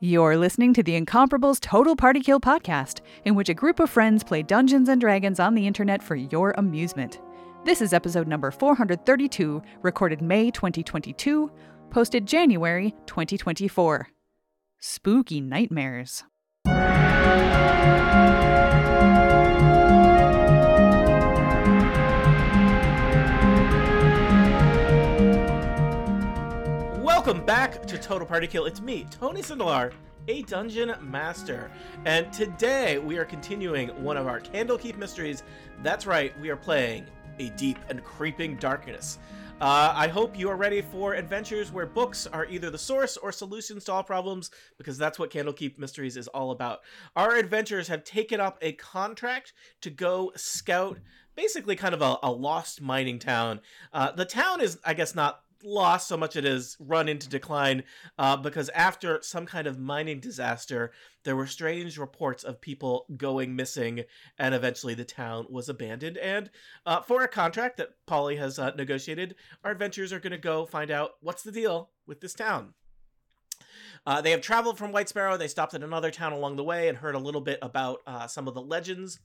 You're listening to the Incomparable's Total Party Kill podcast, in which a group of friends play Dungeons and Dragons on the internet for your amusement. This is episode number 432, recorded May 2022, posted January 2024. Spooky Nightmares. Welcome back to Total Party Kill. It's me, Tony Sindelar, a dungeon master. And today we are continuing one of our Candlekeep mysteries. That's right, we are playing A Deep and Creeping Darkness. Uh, I hope you are ready for adventures where books are either the source or solutions to all problems, because that's what Candlekeep Mysteries is all about. Our adventurers have taken up a contract to go scout basically kind of a, a lost mining town. Uh, the town is, I guess, not lost so much it has run into decline uh, because after some kind of mining disaster there were strange reports of people going missing and eventually the town was abandoned. And uh, for a contract that polly has uh, negotiated our adventurers are going to go find out what's the deal with this town. Uh, they have traveled from white sparrow. They stopped at another town along the way and heard a little bit about uh, some of the legends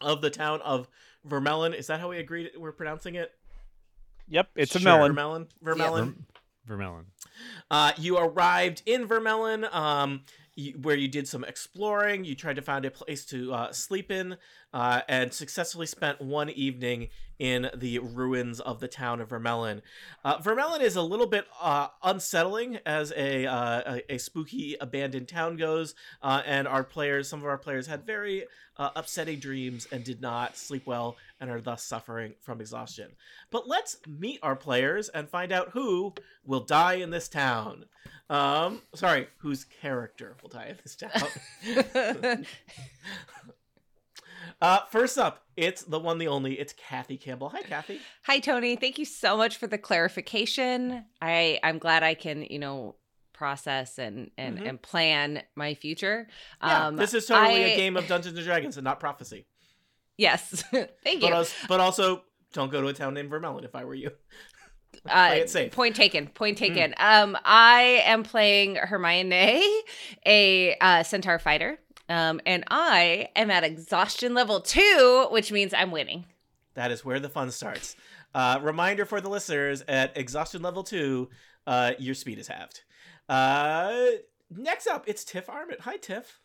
of the town of vermelon is that how we agreed we're pronouncing it Yep, it's a Sure. melon. Vermelon. Vermelon. Vermelon. Uh, you arrived in Vermelon, um, you, where you did some exploring. You tried to find a place to uh, sleep in, uh, and successfully spent one evening in the ruins of the town of Vermelon. Uh, Vermelon is a little bit uh, unsettling as a, uh, a a spooky abandoned town goes, uh, and our players, some of our players, had very uh, upsetting dreams and did not sleep well and are thus suffering from exhaustion. But let's meet our players and find out who will die in this town. Um, sorry, whose character will die in this town. uh, first up, it's the one, the only. It's Kathy Campbell. Hi, Kathy. Hi Tony, thank you so much for the clarification. I I'm glad I can, you know, process and and Mhm. and plan my future. Yeah, um this is totally I- a game of Dungeons and Dragons and not prophecy. Yes. thank But, you. but also, don't go to a town named Vermelon if I were you. Uh, play it safe. Hmm. Point taken. Point taken. Um, I am playing Hermione, a uh, centaur fighter. Um, and I am at exhaustion level two, which means I'm winning. That is where the fun starts. Uh, reminder for the listeners: at exhaustion level two, uh, your speed is halved. Uh, next up, it's Tiff Arment. Hi, Tiff.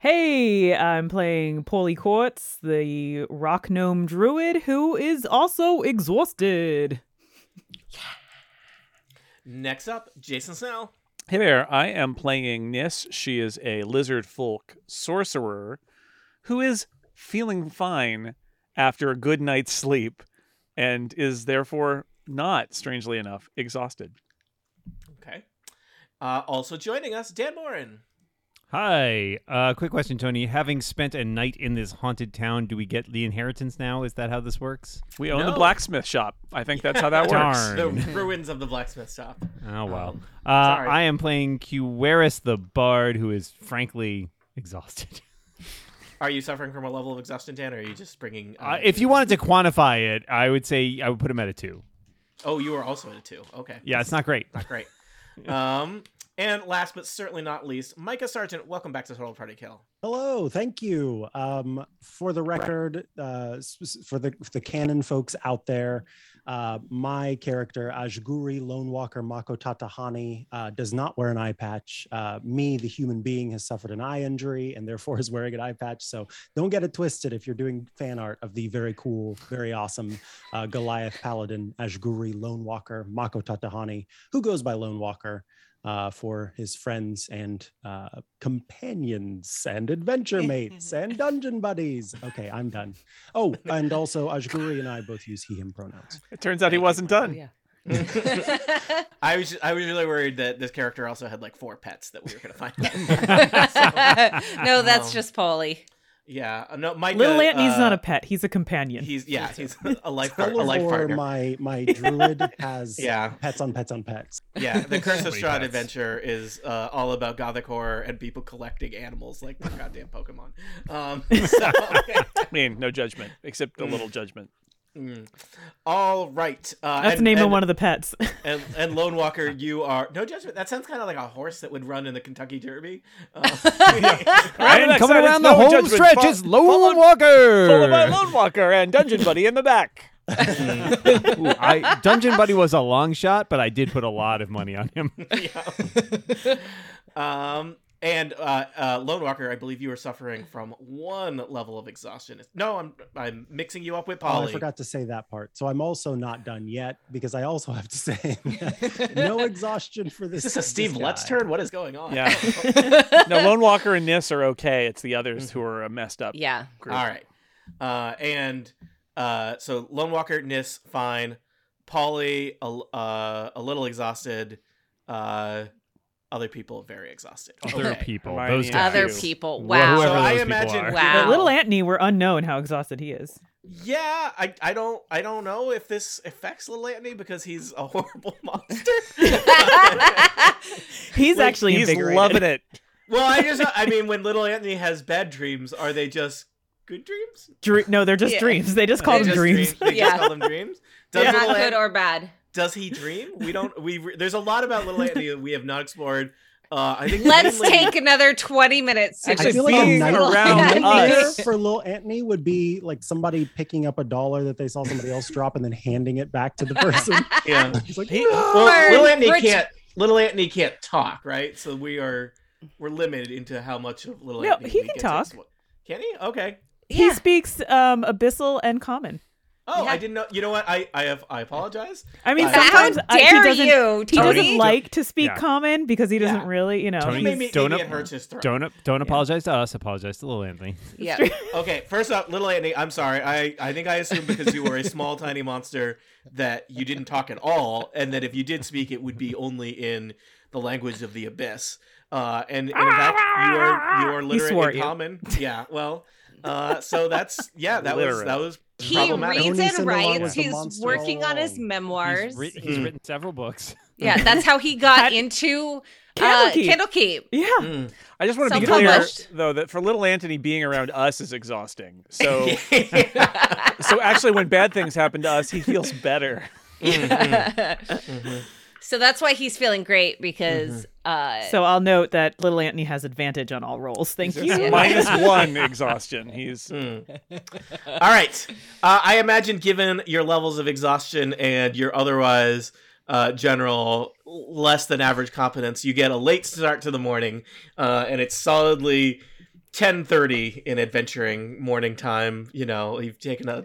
Hey, I'm playing Polly Quartz, the rock gnome druid who is also exhausted. Next up, Jason Snell. Hey there, I am playing Nis. She is a lizard folk sorcerer who is feeling fine after a good night's sleep and is therefore not, strangely enough, exhausted. Okay. Uh, also joining us, Dan Moren. Hi. Uh, quick question, Tony. Having spent a night in this haunted town, do we get the inheritance now? Is that how this works? We own the blacksmith shop. I think that's how that works. Darn. The ruins of the blacksmith shop. Oh wow. Um, uh, sorry. I am playing Cueris the bard, who is frankly exhausted. Are you suffering from a level of exhaustion, Dan, or are you just bringing? Uh, if you wanted to quantify it, I would say I would put him at a two. oh, you are also at a two. Okay. Yeah, it's not great. Not great. um, and last but certainly not least, Mikah Sargent. Welcome back to Total Party Kill. Hello, thank you. Um, for the record, uh, for the for the canon folks out there, uh, my character Ajguri Lone Walker Mako Tatahani uh, does not wear an eye patch. Uh, me, the human being, has suffered an eye injury and therefore is wearing an eye patch. So don't get it twisted if you're doing fan art of the very cool, very awesome uh, Goliath Paladin Ajguri Lone Walker Mako Tatahani, who goes by Lone Walker uh, for his friends and uh, companions and adventure mates and dungeon buddies. Okay, I'm done. Oh, and also Ajguri and I both use he, him pronouns. It turns out he wasn't Oh, done. yeah. I was I was really worried that this character also had like four pets that we were gonna find. no, that's Um, just Polly. Yeah, uh, no, Mikah. Little Anthony's uh, not a pet, he's a companion. He's yeah, he's a life par- a life partner. my my druid has Yeah. pets on pets on pets. Yeah, the Curse of Many Strahd adventure is uh, all about gothic horror and people collecting animals like their goddamn Pokemon. Um, so, I mean, no judgment, except a little judgment. Mm. All right. Uh, That's and, the name and, of one of the pets. And, and Lone Walker, you are no judgment. That sounds kind of like a horse that would run in the Kentucky Derby. Uh, Right, And coming around the no home judgment, stretch fo- is Lone followed- Walker. Followed by Lone Walker and Dungeon Buddy in the back. Ooh, I, Dungeon Buddy was a long shot, but I did put a lot of money on him. yeah. um, and uh, uh, Lone Walker, I believe you are suffering from one level of exhaustion. No, I'm I'm mixing you up with Oh, Polly. I forgot to say that part. So I'm also not done yet because I also have to say no exhaustion for this. Is this a Steve Let's turn? What is going on? Yeah. no, Lone Walker and Nis are okay. It's the others who are a messed up. Yeah. group. All right. Uh, and uh, so Lone Walker, Nis, fine. Polly, a, l- uh, a little exhausted. Other people, very exhausted. Other Okay. people. Hermione Those and. Other Two. people. Wh- Wow. whoever So I those people imagine- are. Wow. But little Anthony, we're unknown how exhausted he is. Yeah, I, I don't I don't know if this affects Little Anthony because he's a horrible monster. He's Like, actually He's invigorated. loving it. well, I just I mean when Little Anthony has bad dreams, are they just good dreams? Dre- no, they're just Yeah. dreams. They just call They them just dreams. They Yeah. just call them dreams. Does Not Little good An- or bad. Does he dream? We don't we re- there's a lot about Little Anthony that we have not explored. Uh, I think Let's mainly- take another 20 minutes to Actually, I feel like being a night- around a us- for little Anthony would be like somebody picking up a dollar that they saw somebody else drop and then handing it back to the person. Yeah. He's like, He- "No." Well, Little Anthony Rich- can't. Little Anthony can't talk, right? So we are we're limited into how much of Little No, Anthony he can talk. Can he? Okay. He Yeah. speaks um, abyssal and common. Oh, Yeah. I didn't know. You know what? I I have I apologize. I mean, How sometimes How I- he dare doesn't, you, He doesn't like to speak Yeah. common because he doesn't Yeah. really, you know. Tony, Maybe, don't maybe up- hurts his throat. Don't don't apologize to us. Apologize to little Anthony. Yeah. Okay, first up, little Anthony, I'm sorry. I, I think I assumed because you were a small, tiny monster that you didn't talk at all, and that if you did speak, it would be only in the language of the abyss. Uh, and, and in fact, you are you are literate in at you. common. Yeah, well, uh, so that's yeah, that was that was He reads and writes. He's working on his memoirs. He's, writ- he's Mm. written several books. yeah, that's how he got Had- into Candlekeep. uh, Candlekeep. Yeah. Mm. I just want to be clear, Self-published. though, that for little Anthony, being around us is exhausting. So, so actually, when bad things happen to us, he feels better. Mm-hmm. So that's why he's feeling great because uh, So I'll note that little Anthony has advantage on all rolls. Thank you. minus one exhaustion. He's Mm. All right. Uh, I imagine, given your levels of exhaustion and your otherwise uh, general less than average competence, you get a late start to the morning, uh, and it's solidly. 10:30 in adventuring morning time you know you've taken a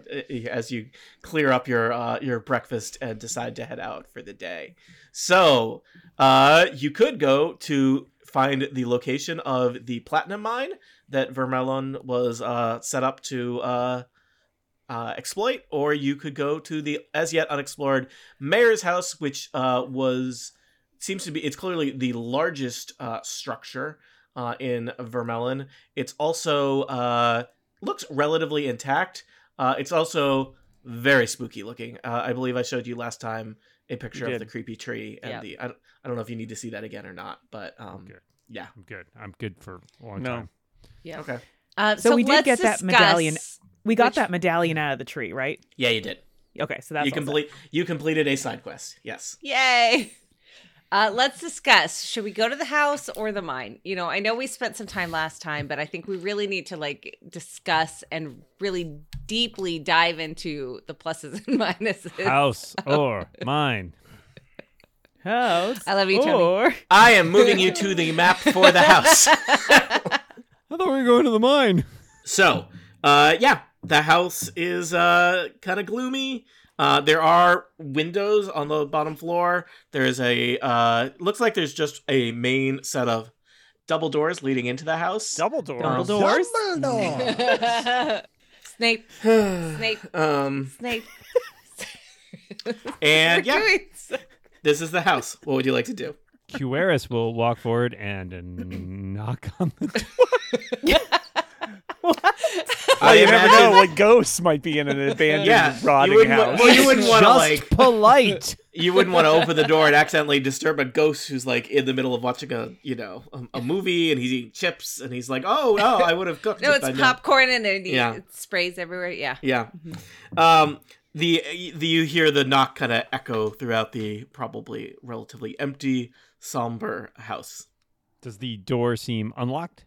as you clear up your uh, your breakfast and decide to head out for the day so uh, you could go to find the location of the platinum mine that Vermelon was uh, set up to uh, uh, exploit, or you could go to the as yet unexplored mayor's house, which uh, was seems to be it's clearly the largest uh, structure in Vermelon. It's also looks relatively intact. It's also very spooky looking. I believe I showed you last time a picture of the creepy tree and Yeah. the. I don't, I don't know if you need to see that again or not, but um, Good. yeah. I'm good. I'm good for a long No. time. yeah. Okay. Uh, So we did get that medallion. We got Which- that medallion out of the tree, right? Yeah, you did. Okay, so that's you all set. complete. You completed a side quest. Yes. Yay! Uh, let's discuss. Should we go to the house or the mine? You know, I know we spent some time last time, but I think we really need to like discuss and really deeply dive into the pluses and minuses. House or mine. House. I love you, Tony. Or I am moving you to the map for the house. I thought we were going to the mine. So, uh, yeah, the house is uh, kind of gloomy. Uh, there are windows on the bottom floor. There's a uh, looks like there's just a main set of double doors leading into the house. double door. Double doors. Dumbledore. Snape, Snape, um, Snape. and yeah, doing so- this is the house. What would you like to do? QRS will walk forward and knock on the door. Well, you never imagine- know. Like ghosts might be in an abandoned, Yeah, you rotting wouldn't house. well, you wouldn't want to Just like polite. you wouldn't want to open the door and accidentally disturb a ghost who's like in the middle of watching a you know a, a movie and he's eating chips and he's like oh no I would have cooked No, it's by now." popcorn and it, Yeah. it sprays everywhere. Yeah. Yeah. Um, the, the you hear the knock kind of echo throughout the probably relatively empty, somber house. Does the door seem unlocked?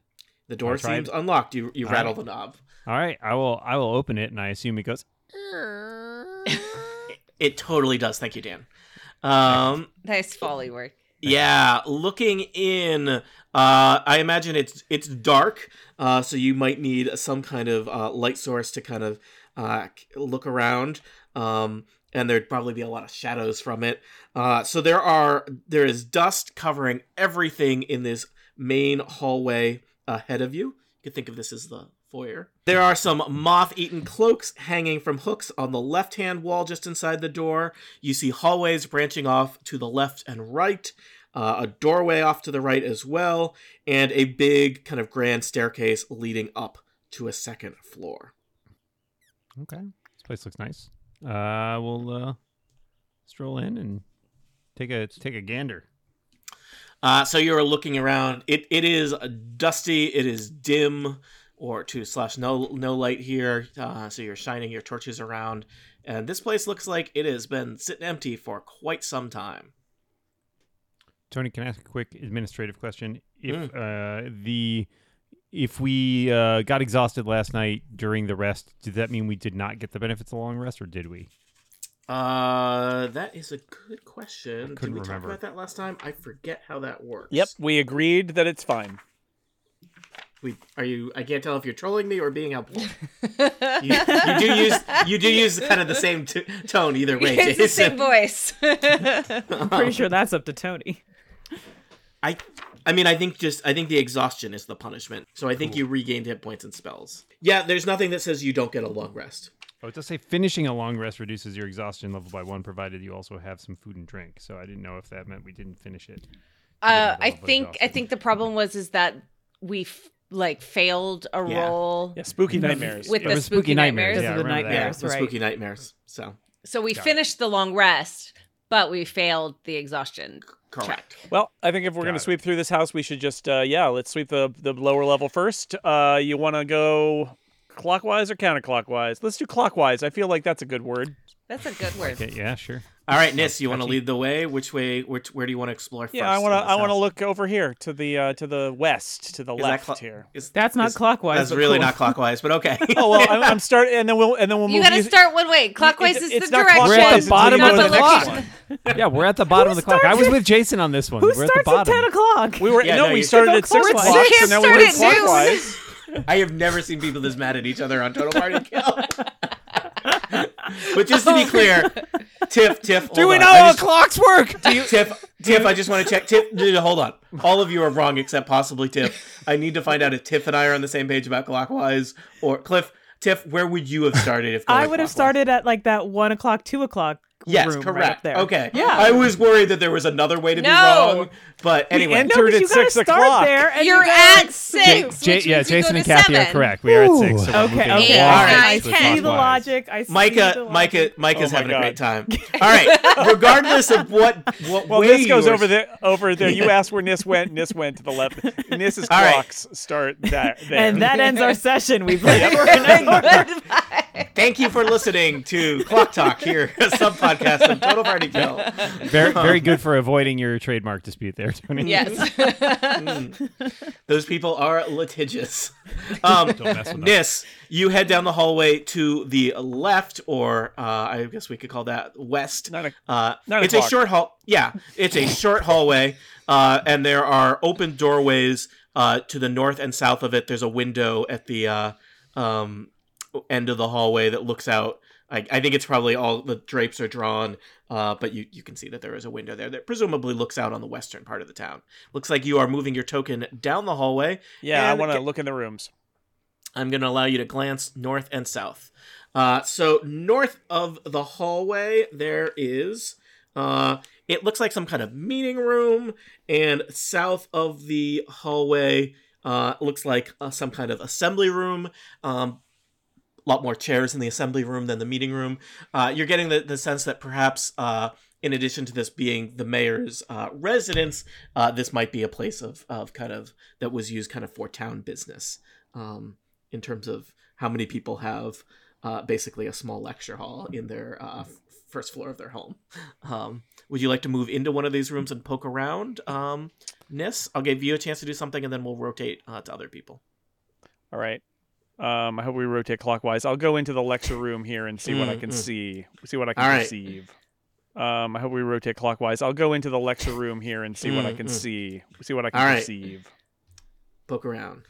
The door I tried. seems unlocked. You you All rattle right. the knob. All right, I will. I will open it, and I assume it goes. It totally does. Thank you, Dan. Um, Nice folly work. yeah, looking in, uh, I imagine it's it's dark, uh, so you might need some kind of uh, light source to kind of uh, look around. Um, and there'd probably be a lot of shadows from it. Uh, so there are there is dust covering everything in this main hallway ahead of you. You could think of this as the foyer. There are some moth-eaten cloaks hanging from hooks on the left-hand wall just inside the door. You see hallways branching off to the left and right, uh, a doorway off to the right as well, and a big kind of grand staircase leading up to a second floor. Okay, this place looks nice. Uh, we'll uh, stroll in and take a take a gander. Uh, so you're looking around. It it is dusty. It is dim, or two slash no no light here. Uh, so you're shining your torches around, and this place looks like it has been sitting empty for quite some time. Tony, can I ask a quick administrative question? If uh, the if we uh, got exhausted last night during the rest, did that mean we did not get the benefits of a long rest, or did we? Uh, that is a good question. Did couldn't we talk about that last time? I forget how that works. Yep, we agreed that it's fine. We are you? I can't tell if you're trolling me or being helpful. you, you do use you do use kind of the same t- tone either way, it's the same Jason. voice. I'm pretty sure that's up to Tony. I I mean I think just I think the exhaustion is the punishment. So I think you regained hit points and spells. Yeah, there's nothing that says you don't get a long rest. Oh, it does say finishing a long rest reduces your exhaustion level by one, provided you also have some food and drink. So I didn't know if that meant we didn't finish it. Uh, I think I think the problem was is that we f- like failed a Yeah. roll Yeah, spooky nightmares. with It the spooky, spooky nightmares. nightmares, Yeah, the I remember that. Yeah, nightmares, the right? spooky nightmares. So So we Got it. finished the long rest, but we failed the exhaustion. correct. Well, I think if we're going to sweep through this house, we should just, uh, yeah, let's sweep the, the lower level first. Uh, you want to go clockwise or counterclockwise? Let's do clockwise. I feel like that's a good word. That's a good word. Okay, yeah, sure. All right, Nis, you want to lead the way? Which way? Which where do you want to explore first? Yeah, I want to. I want to look over here to the uh, to the west, to the Is that left clo- here. is- That's not is- clockwise. That's but really cool. not clockwise, but okay. Oh well, I'm, I'm starting, and then we'll and then we'll You move. got to start one way. Clockwise it- is it's the not direction. clockwise We're at the bottom of the clock. next. Yeah, we're at the bottom of the clock. I was with Jason on this one. Who we're at the starts at bottom. 10 o'clock? We were Yeah, no, no, we you- started at six clockwise. o'clock, You so now can't we're start going at noon. clockwise. I have never seen people this mad at each other on Total Party Kill. but just to be oh. clear, Tiff, Tiff, Do we on. know how clocks work? Do you, Tiff, Tiff, I just want to check. Tiff, hold on. All of you are wrong except possibly Tiff. I need to find out if Tiff and I are on the same page about clockwise or Cliff. Tiff, where would you have started if I would have clockwise? started at like that one o'clock, two o'clock. Yes, room right up correct. there. okay. Yeah. I was worried that there was another way to No. be wrong, but anyway. we entered No, at six o'clock. There and you're, you gotta- at six. Ja- which yeah, means you go Jason and to Kathy are correct. We are at six. So Okay, moving okay. Eight, All I, right. I see ten. the logic. I see Mikah, the Mikah, logic. Mikah's Oh my having a great time. All right. Regardless of what what Well, way Nis goes over there. Over there. You asked where Nis went. Nis went to the left. Nis's All right. clocks start that there. And that ends our session. We've played for an hour. Thank you for listening to Clock Talk here, a sub podcast of Total Party Kill. Very, very good for avoiding your trademark dispute there, Tony. Yes. Mm. Those people are litigious. Um, Don't mess with. Nis, you head down the hallway to the left, or uh, I guess we could call that west. Nine o- Uh, nine it's a short hall. Yeah, it's a short hallway, uh, and there are open doorways uh, to the north and south of it. There's a window at the uh, um, end of the hallway that looks out. I, I think it's probably all the drapes are drawn, uh, but you, you can see that there is a window there that presumably looks out on the western part of the town. Looks like you are moving your token down the hallway. yeah, I want to look in the rooms. I'm going to allow you to glance north and south. Uh, so north of the hallway, there is. Uh, it looks like some kind of meeting room, and south of the hallway uh, looks like uh, some kind of assembly room. Um, lot more chairs in the assembly room than the meeting room. Uh, you're getting the, the sense that perhaps, uh, in addition to this being the mayor's uh, residence, uh, this might be a place of, of kind of that was used kind of for town business um, in terms of how many people have uh, basically a small lecture hall in their uh, first floor of their home. Um, would you like to move into one of these rooms and poke around, um, Nis? I'll give you a chance to do something, and then we'll rotate to other people. All right. Um, I hope we rotate clockwise. I'll go into the lecture room here and see what I Mm, can mm. see. See what I can All right. perceive. Um, I hope we rotate clockwise. I'll go into the lecture room here and see what I Mm, can mm. see. See what I can All right. perceive. Poke around.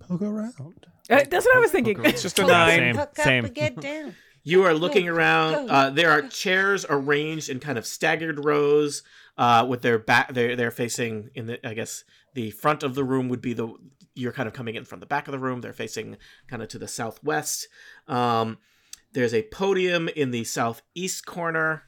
Poke around. Uh, that's what I was thinking. It's just a Hook nine. Same, up same. And get down. You are looking around. Uh, there are chairs arranged in kind of staggered rows, uh, with their back. They're they're facing in the. I guess the front of the room would be the. You're kind of coming in from the back of the room. They're facing kind of to the southwest. Um, there's a podium in the southeast corner.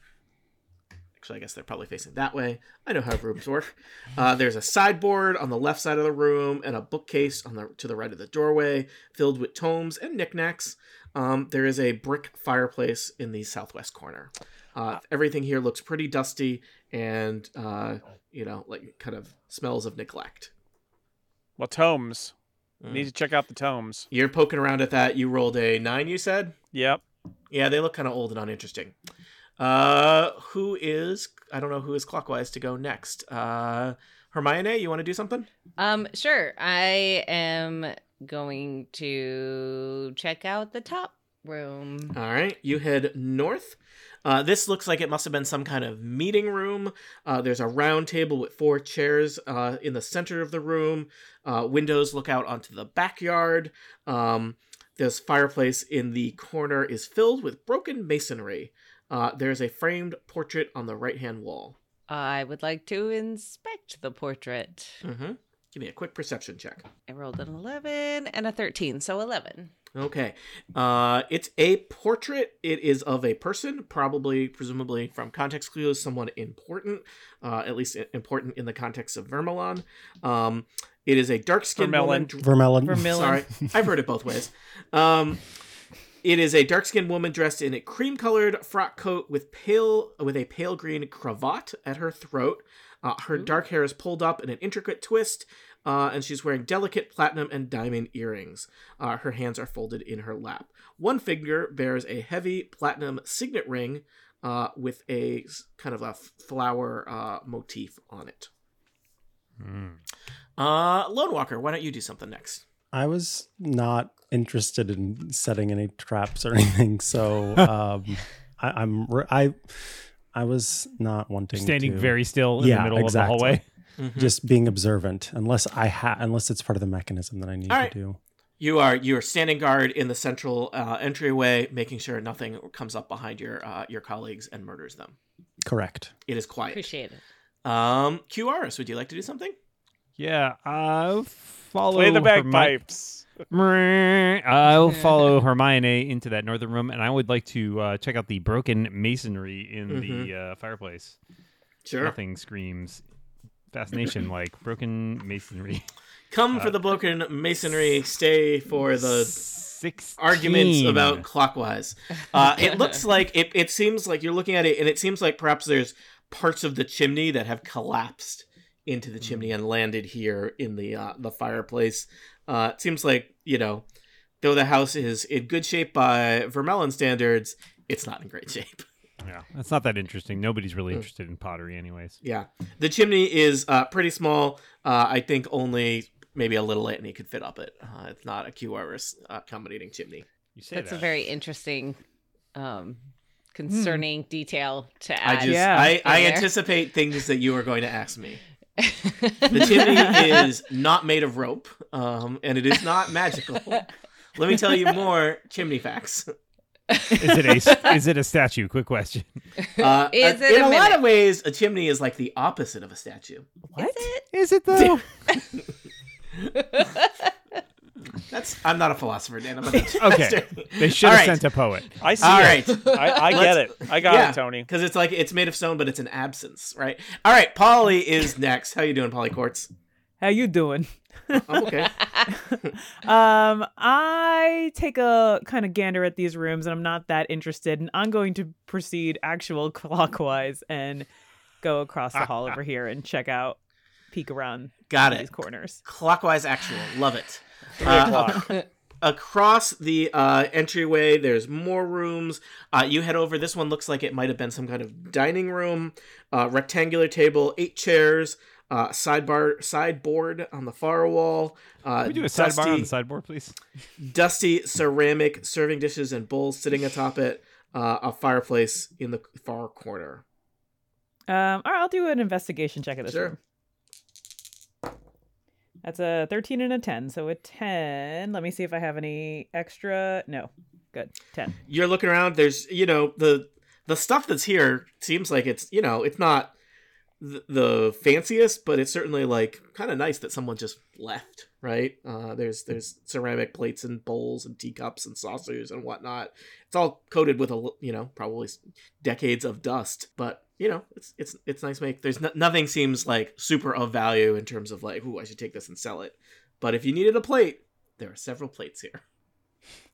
Actually, I guess they're probably facing that way. I know how rooms work. Uh, there's a sideboard on the left side of the room and a bookcase on the to the right of the doorway, filled with tomes and knickknacks. Um, there is a brick fireplace in the southwest corner. Uh, everything here looks pretty dusty and uh, you know, like kind of smells of neglect. Well, tomes. Mm. Need to check out the tomes. You're poking around at that. You rolled a nine. You said. Yep. Yeah, they look kind of old and uninteresting. Uh, who is? I don't know who is clockwise to go next. Uh, Hermione, you want to do something? Um, sure. I am going to check out the top room. All right, you head north. Uh, this looks like it must have been some kind of meeting room. Uh, there's a round table with four chairs uh, in the center of the room. Uh, windows look out onto the backyard. Um, this fireplace in the corner is filled with broken masonry. Uh, there's a framed portrait on the right hand wall. I would like to inspect the portrait. Mm-hmm. Give me a quick perception check. I rolled an 11 and a 13, so 11. Okay. Uh, it's a portrait. It is of a person, probably, presumably from context clues, someone important, uh, at least important in the context of Vermilon. Um, it is a dark skinned woman. dr- Vermelon. Vermillion. Sorry, I've heard it both ways. Um, it is a dark skinned woman dressed in a cream colored frock coat with pale with a pale green cravat at her throat. Uh, her dark hair is pulled up in an intricate twist, uh, and she's wearing delicate platinum and diamond earrings. Uh, her hands are folded in her lap. One finger bears a heavy platinum signet ring uh, with a kind of a flower uh, motif on it. Uh, Lone Walker, why don't you do something next? I was not interested in setting any traps or anything, so um, I, I'm re- I I was not wanting Standing to- very still in Yeah, the middle exactly. of the hallway. Mhm. just being observant unless I ha unless it's part of the mechanism that I need All to do. You are you are standing guard in the central uh, entryway, making sure nothing comes up behind your uh, your colleagues and murders them. Correct. It is quiet. Appreciate it. Um, QRS, would you like to do something? Yeah, I'll follow. Play the Hermi- bagpipes. I'll follow Hermione into that northern room, and I would like to uh, check out the broken masonry in the uh, fireplace. Sure. Nothing screams fascination like broken masonry. Come for the broken masonry. Stay for the Six arguments about clockwise. Uh, it looks like it. It seems like you're looking at it, and it seems like perhaps there's parts of the chimney that have collapsed into the chimney and landed here in the uh, the fireplace. Uh, it seems like you know, though the house is in good shape by Vermelon standards, it's not in great shape. Yeah, that's not that interesting. Nobody's really Mm. interested in pottery, anyways. Yeah, the chimney is uh, pretty small. Uh, I think only maybe a little Anthony could fit up it. Uh, it's not a QRS uh, accommodating chimney. You say That's a very interesting, um, concerning detail to add. I add. just Yeah. I, I anticipate things that you are going to ask me. The chimney is not made of rope, um, and it is not magical. Let me tell you more chimney facts. Is it a is it a statue? Quick question. Uh, Is it in a a, lot of ways, a chimney is like the opposite of a statue. What? Is it though? That's I'm not a philosopher, Dan. I'm a okay, they should have right. sent a poet. I see All it. right. I, I get it. I got Yeah. it, Tony. Because it's like it's made of stone, but it's an absence, right? All right, Polly is next. How you doing, Polly Quartz? How you doing? I'm okay. Um, I take a kind of gander at these rooms, and I'm not that interested. And I'm going to proceed actual clockwise and go across the hall over here and check out, peek around Got it. these corners. Clockwise actual. Love it. Three Uh, o'clock. across the uh, entryway, there's more rooms. Uh, you head over. This one looks like it might have been some kind of dining room. Uh, rectangular table, eight chairs. Uh, sidebar sideboard on the far wall. Uh, Can we do a dusty, sidebar on the sideboard, please? dusty ceramic serving dishes and bowls sitting atop it. Uh, a fireplace in the far corner. Um, all right, I'll do an investigation check of this Sure. room. That's a 13 and a 10. So a 10. Let me see if I have any extra. No. Good. 10. You're looking around. There's you know the the stuff that's here seems like it's you know it's not the, the fanciest, but it's certainly like kind of nice that someone just left. Right? Uh, there's there's ceramic plates and bowls and teacups and saucers and whatnot. It's all coated with a you know probably decades of dust, but you know it's it's it's nice make. There's no, nothing seems like super of value in terms of like ooh I should take this and sell it. But if you needed a plate, there are several plates here.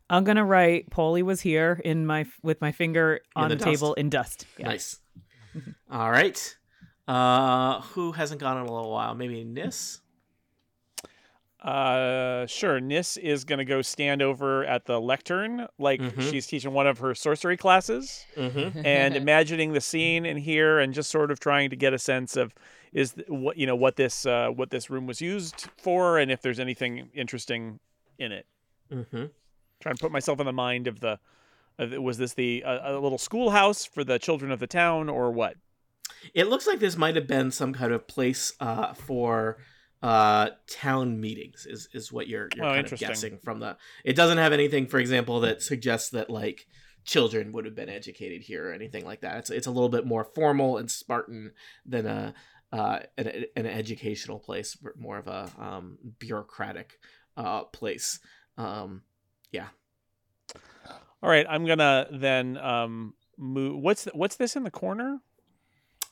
I'm going to write Polly was here in my with my finger In on the the, table in dust. Yeah. Nice. All right. Uh, who hasn't gone in a little while? Maybe Nis. Uh, sure. Nis is gonna go stand over at the lectern, like Mhm. she's teaching one of her sorcery classes, Mm-hmm. and imagining the scene in here, and just sort of trying to get a sense of is th- what you know what this uh, what this room was used for, and if there's anything interesting in it. Mm-hmm. Trying to put myself in the mind of the. Of, was this the uh, a little schoolhouse for the children of the town, or what? It looks like this might have been some kind of place uh, for uh, town meetings. Is is what you're you're Oh, kind of guessing from the. It doesn't have anything, for example, that suggests that like children would have been educated here or anything like that. It's it's a little bit more formal and Spartan than a uh, an, an educational place, more of a um, bureaucratic uh, place. Um, yeah. All right, I'm gonna then um move. What's what's this in the corner?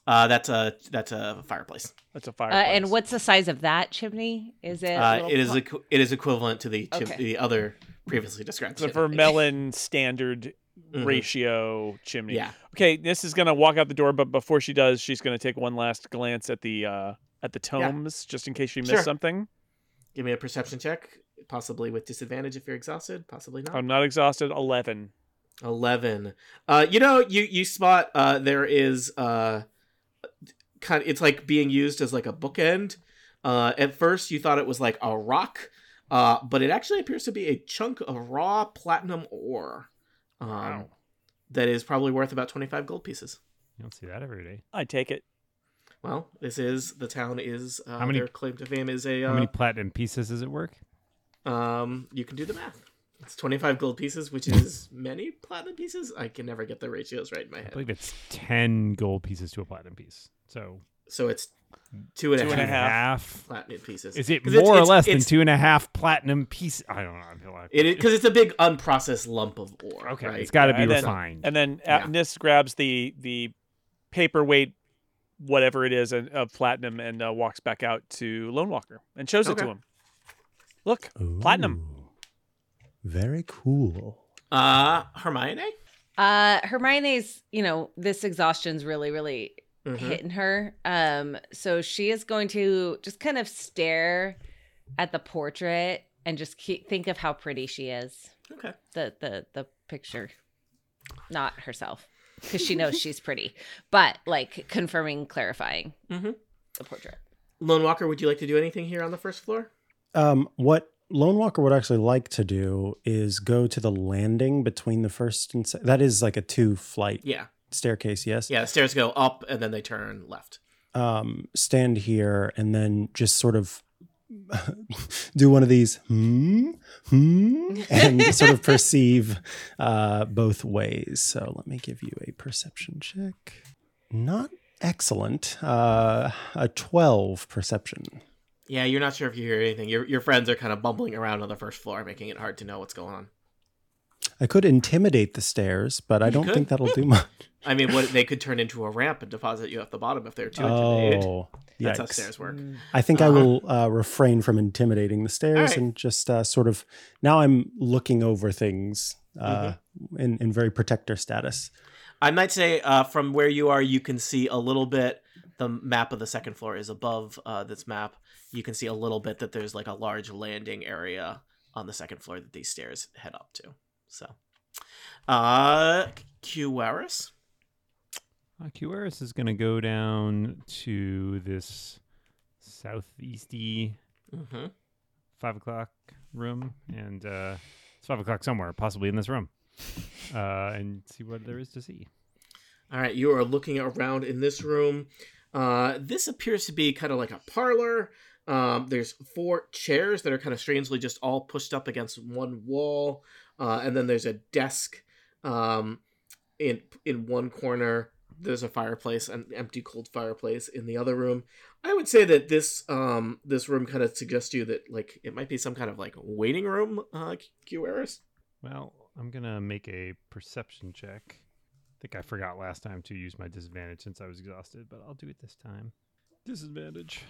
Uh, that's a that's a fireplace. That's a Uh, fireplace. and what's the size of that chimney? Is it? Uh, it is equ- it is equivalent to the chim- Okay. the other previously described. The a chimney. vermelon standard Mhm. ratio chimney. Yeah. Okay, this is gonna walk out the door, but before she does, she's gonna take one last glance at the uh at the tomes, just in case she missed Sure. something. Give me a perception check, possibly with disadvantage if you're exhausted, possibly not. I'm not exhausted. Eleven. Eleven. Uh, you know, you you spot uh there is uh kind of it's like being used as like a bookend. Uh, at first you thought it was like a rock, uh, but it actually appears to be a chunk of raw platinum ore. Um, Wow. That is probably worth about twenty five gold pieces. You don't see that every day. I take it. Well, this is the town is uh, How many- their claim to fame is a How uh, many platinum pieces does it work? um you can do the math. It's 25 gold pieces, which is many platinum pieces. I can never get the ratios right in my head. I head. believe it's ten gold pieces to a platinum piece. So So it's two and a Two and a half half. platinum pieces. Is it 'Cause it's- more or it's- less than it's- two and a half platinum pieces? I don't know. I feel like It because it's a big unprocessed lump of ore. okay. right? It's got to be and then- refined. And then Yeah. Nis grabs the the paperweight, whatever it is, of- of platinum, and uh, walks back out to Lone Walker and shows it to him. Look, platinum. Ooh. Very cool. Uh, Hermione. Uh, Hermione's, you know, this exhaustion's really, really Mhm. hitting her. Um, so she is going to just kind of stare at the portrait and just keep, think of how pretty she is. Okay. The the the picture, not herself, because she knows she's pretty, but like confirming, clarifying Mhm. the portrait. Lone Walker, would you like to do anything here on the first floor? Um, what Lone Walker would actually like to do is go to the landing between the first and se- that is like a two flight Yeah. staircase. Yes. Yeah. The stairs go up and then they turn left. Um, stand here and then just sort of do one of these hmm hmm and sort of perceive uh, both ways. So let me give you a perception check. Not excellent. Uh, a twelve perception. Yeah, you're not sure if you hear anything. Your your friends are kind of bumbling around on the first floor, making it hard to know what's going on. I could intimidate the stairs, but I You don't could. think that'll do much. I mean, what they could turn into a ramp and deposit you at the bottom if they're too intimidated. Oh, That's how stairs work. I think I Uh-huh. will uh, refrain from intimidating the stairs right. and just uh, sort of now I'm looking over things uh, Mm-hmm. in, in very protector status. I might say uh, from where you are, you can see a little bit. The map of the second floor is above uh, this map. You can see a little bit that there's like a large landing area on the second floor that these stairs head up to. So, uh, Qwaris. Uh, is going to go down to this southeasty Mm-hmm. five o'clock room, and uh, it's five o'clock somewhere, possibly in this room, uh, and see what there is to see. All right, you are looking around in this room. Uh, this appears to be kind of like a parlor. Um, there's four chairs that are kind of strangely just all pushed up against one wall, uh, and then there's a desk um, in in one corner. There's a fireplace, an empty cold fireplace in the other room. I would say that this um, this room kind of suggests to you that like it might be some kind of like waiting room. Uh. Well, I'm gonna make a perception check. I think I forgot last time to use my disadvantage since I was exhausted, but I'll do it this time. Disadvantage.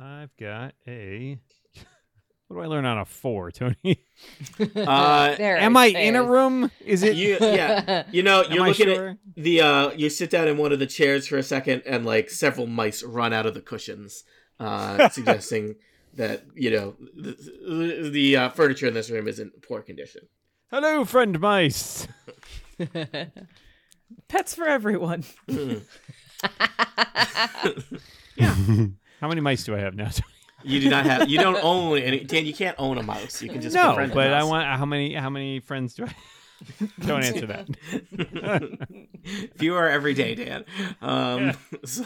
I've got a. what do I learn on a four, Tony? Uh, There Am it I in a is. room? Is it? you, yeah, you know, Am you're I looking at the uh you sit down in one of the chairs for a second and like several mice run out of the cushions uh suggesting that you know the, the uh, furniture in this room is in poor condition Hello, friend mice. Pets for everyone. Mm. How many mice do I have now? you do not have you don't own any dan you can't own a mouse you can just no, befriend a but I want how many? How many friends do I? Don't answer that. fewer every day dan um so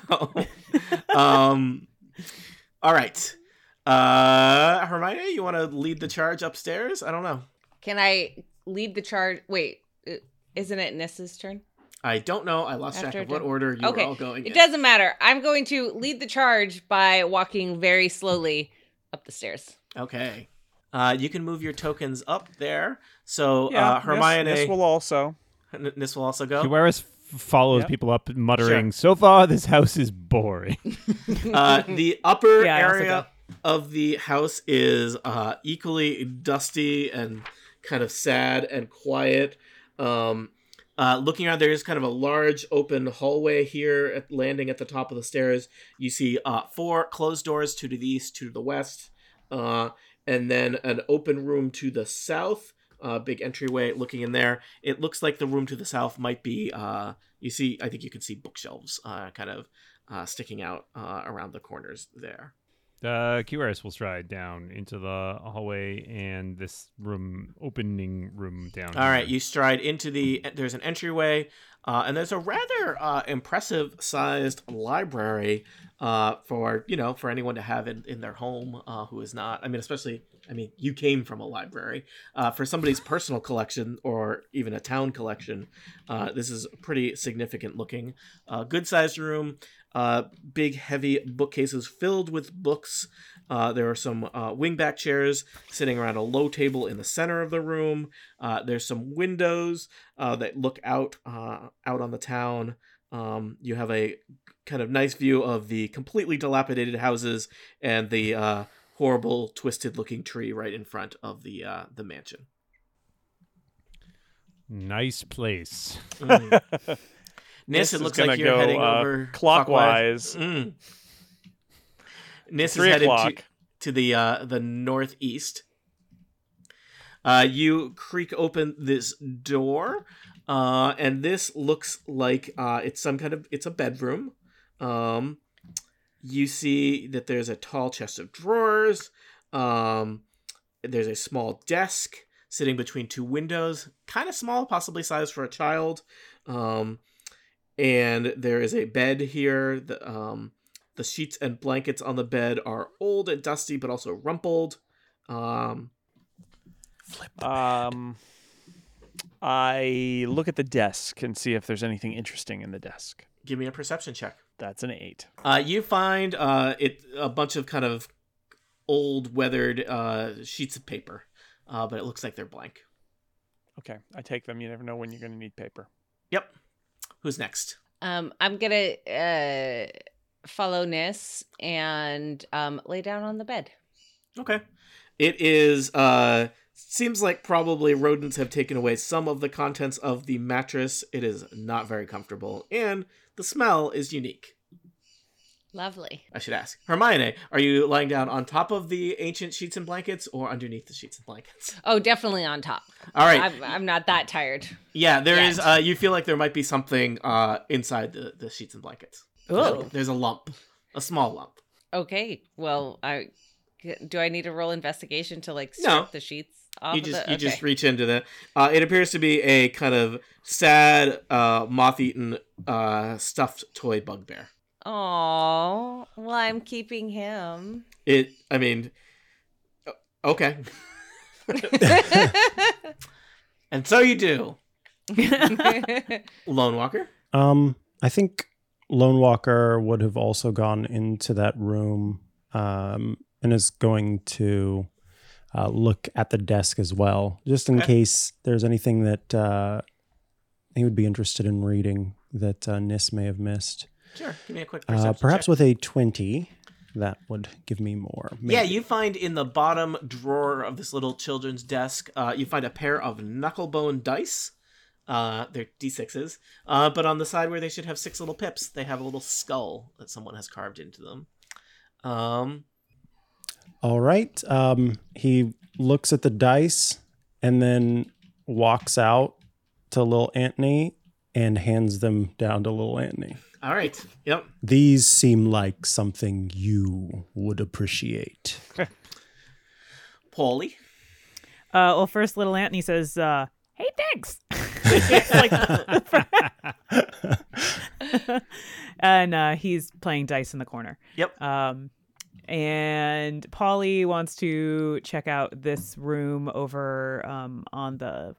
um all right uh hermione you want to lead the charge upstairs i don't know Can I lead the charge? Wait, uh, isn't it Nis's turn? I don't know. I lost track of what order you Okay, were all going It in. doesn't matter. I'm going to lead the charge by walking very slowly up the stairs. Okay. Uh, you can move your tokens up there. So Yeah, uh, Nis- Hermione, Nis will also. This will also go. Kiwaris follows Yep. people up, muttering, "So far, this house is boring." Uh, the upper Yeah, area of the house is uh, equally dusty and kind of sad and quiet. Um, uh, looking around, there is kind of a large open hallway here, at, landing at the top of the stairs. You see uh, four closed doors, two to the east, two to the west, uh, and then an open room to the south. Uh, big entryway looking in there. It looks like the room to the south might be. Uh, you see, I think you can see bookshelves, uh, kind of sticking out around the corners there. Uh, QRS will stride down into the hallway and this room, opening room down. All right, here. you stride into the. There's an entryway, uh, and there's a rather uh, impressive sized library uh, for you know for anyone to have in, in their home uh, who is not. I mean, especially. I mean, you came from a library. Uh, for somebody's personal collection or even a town collection, uh, this is pretty significant looking. Uh, good sized room. Uh, big heavy bookcases filled with books. Uh, there are some uh, wingback chairs sitting around a low table in the center of the room. Uh, there's some windows uh, that look out uh, out on the town. Um, you have a kind of nice view of the completely dilapidated houses and the uh, horrible, twisted-looking tree right in front of the uh, the mansion. nice place. Mm. Nis it looks like you're go, heading uh, over clockwise. Mm. Nis is headed to, o'clock. to the uh, the northeast. Uh, you creak open this door, uh, and this looks like uh, it's some kind of it's a bedroom. Um, you see that there's a tall chest of drawers. Um, there's a small desk sitting between two windows, kind of small, possibly size for a child. Um, and there is a bed here. The um, the sheets and blankets on the bed are old and dusty, but also rumpled. Um, Um, I look at the desk and see if there's anything interesting in the desk. give me a perception check. That's an eight. Uh, you find uh, it a bunch of kind of old, weathered uh, sheets of paper, uh, but it looks like they're blank. Okay, I take them. You never know when you're going to need paper. Yep. Who's next? Um, I'm gonna uh, follow Nis and um, lay down on the bed. Okay. It is uh seems like probably rodents have taken away some of the contents of the mattress. It is not very comfortable and the smell is unique. Lovely. I should ask. Hermione, are you lying down on top of the ancient sheets and blankets or underneath the sheets and blankets? Oh, definitely on top. All right. I'm, I'm not that tired. yeah, there is. Yet. Uh, you feel like there might be something uh, inside the, the sheets and blankets. Oh. There's a lump, a small lump. Okay. Well, I do I need to roll investigation to like No. the sheets off you of just the you okay. just reach into the. Uh, it appears to be a kind of sad, uh, moth-eaten, uh, stuffed toy bugbear. Oh, well, I'm keeping him. It. I mean. Okay. and so you do, Lone Walker. Um, I think Lone Walker would have also gone into that room um, and is going to uh, look at the desk as well, just in Okay. case there's anything that uh, he would be interested in reading that uh, Nis may have missed. Sure. Give me a quick Uh, perception perhaps check. with a 20, that would give me more. Yeah, maybe. you find in the bottom drawer of this little children's desk, uh, you find a pair of knucklebone dice. Uh, they're d6s. Uh, but on the side where they should have six little pips, they have a little skull that someone has carved into them. Um, All right. Um, he looks at the dice and then walks out to little Anthony and hands them down to little Anthony. All right. Yep. These seem like something you would appreciate. Polly. Uh, well, first, little Anthony says, uh, "Hey, thanks." Like- and uh, he's playing dice in the corner. Yep. Um, and Polly wants to check out this room over um, on the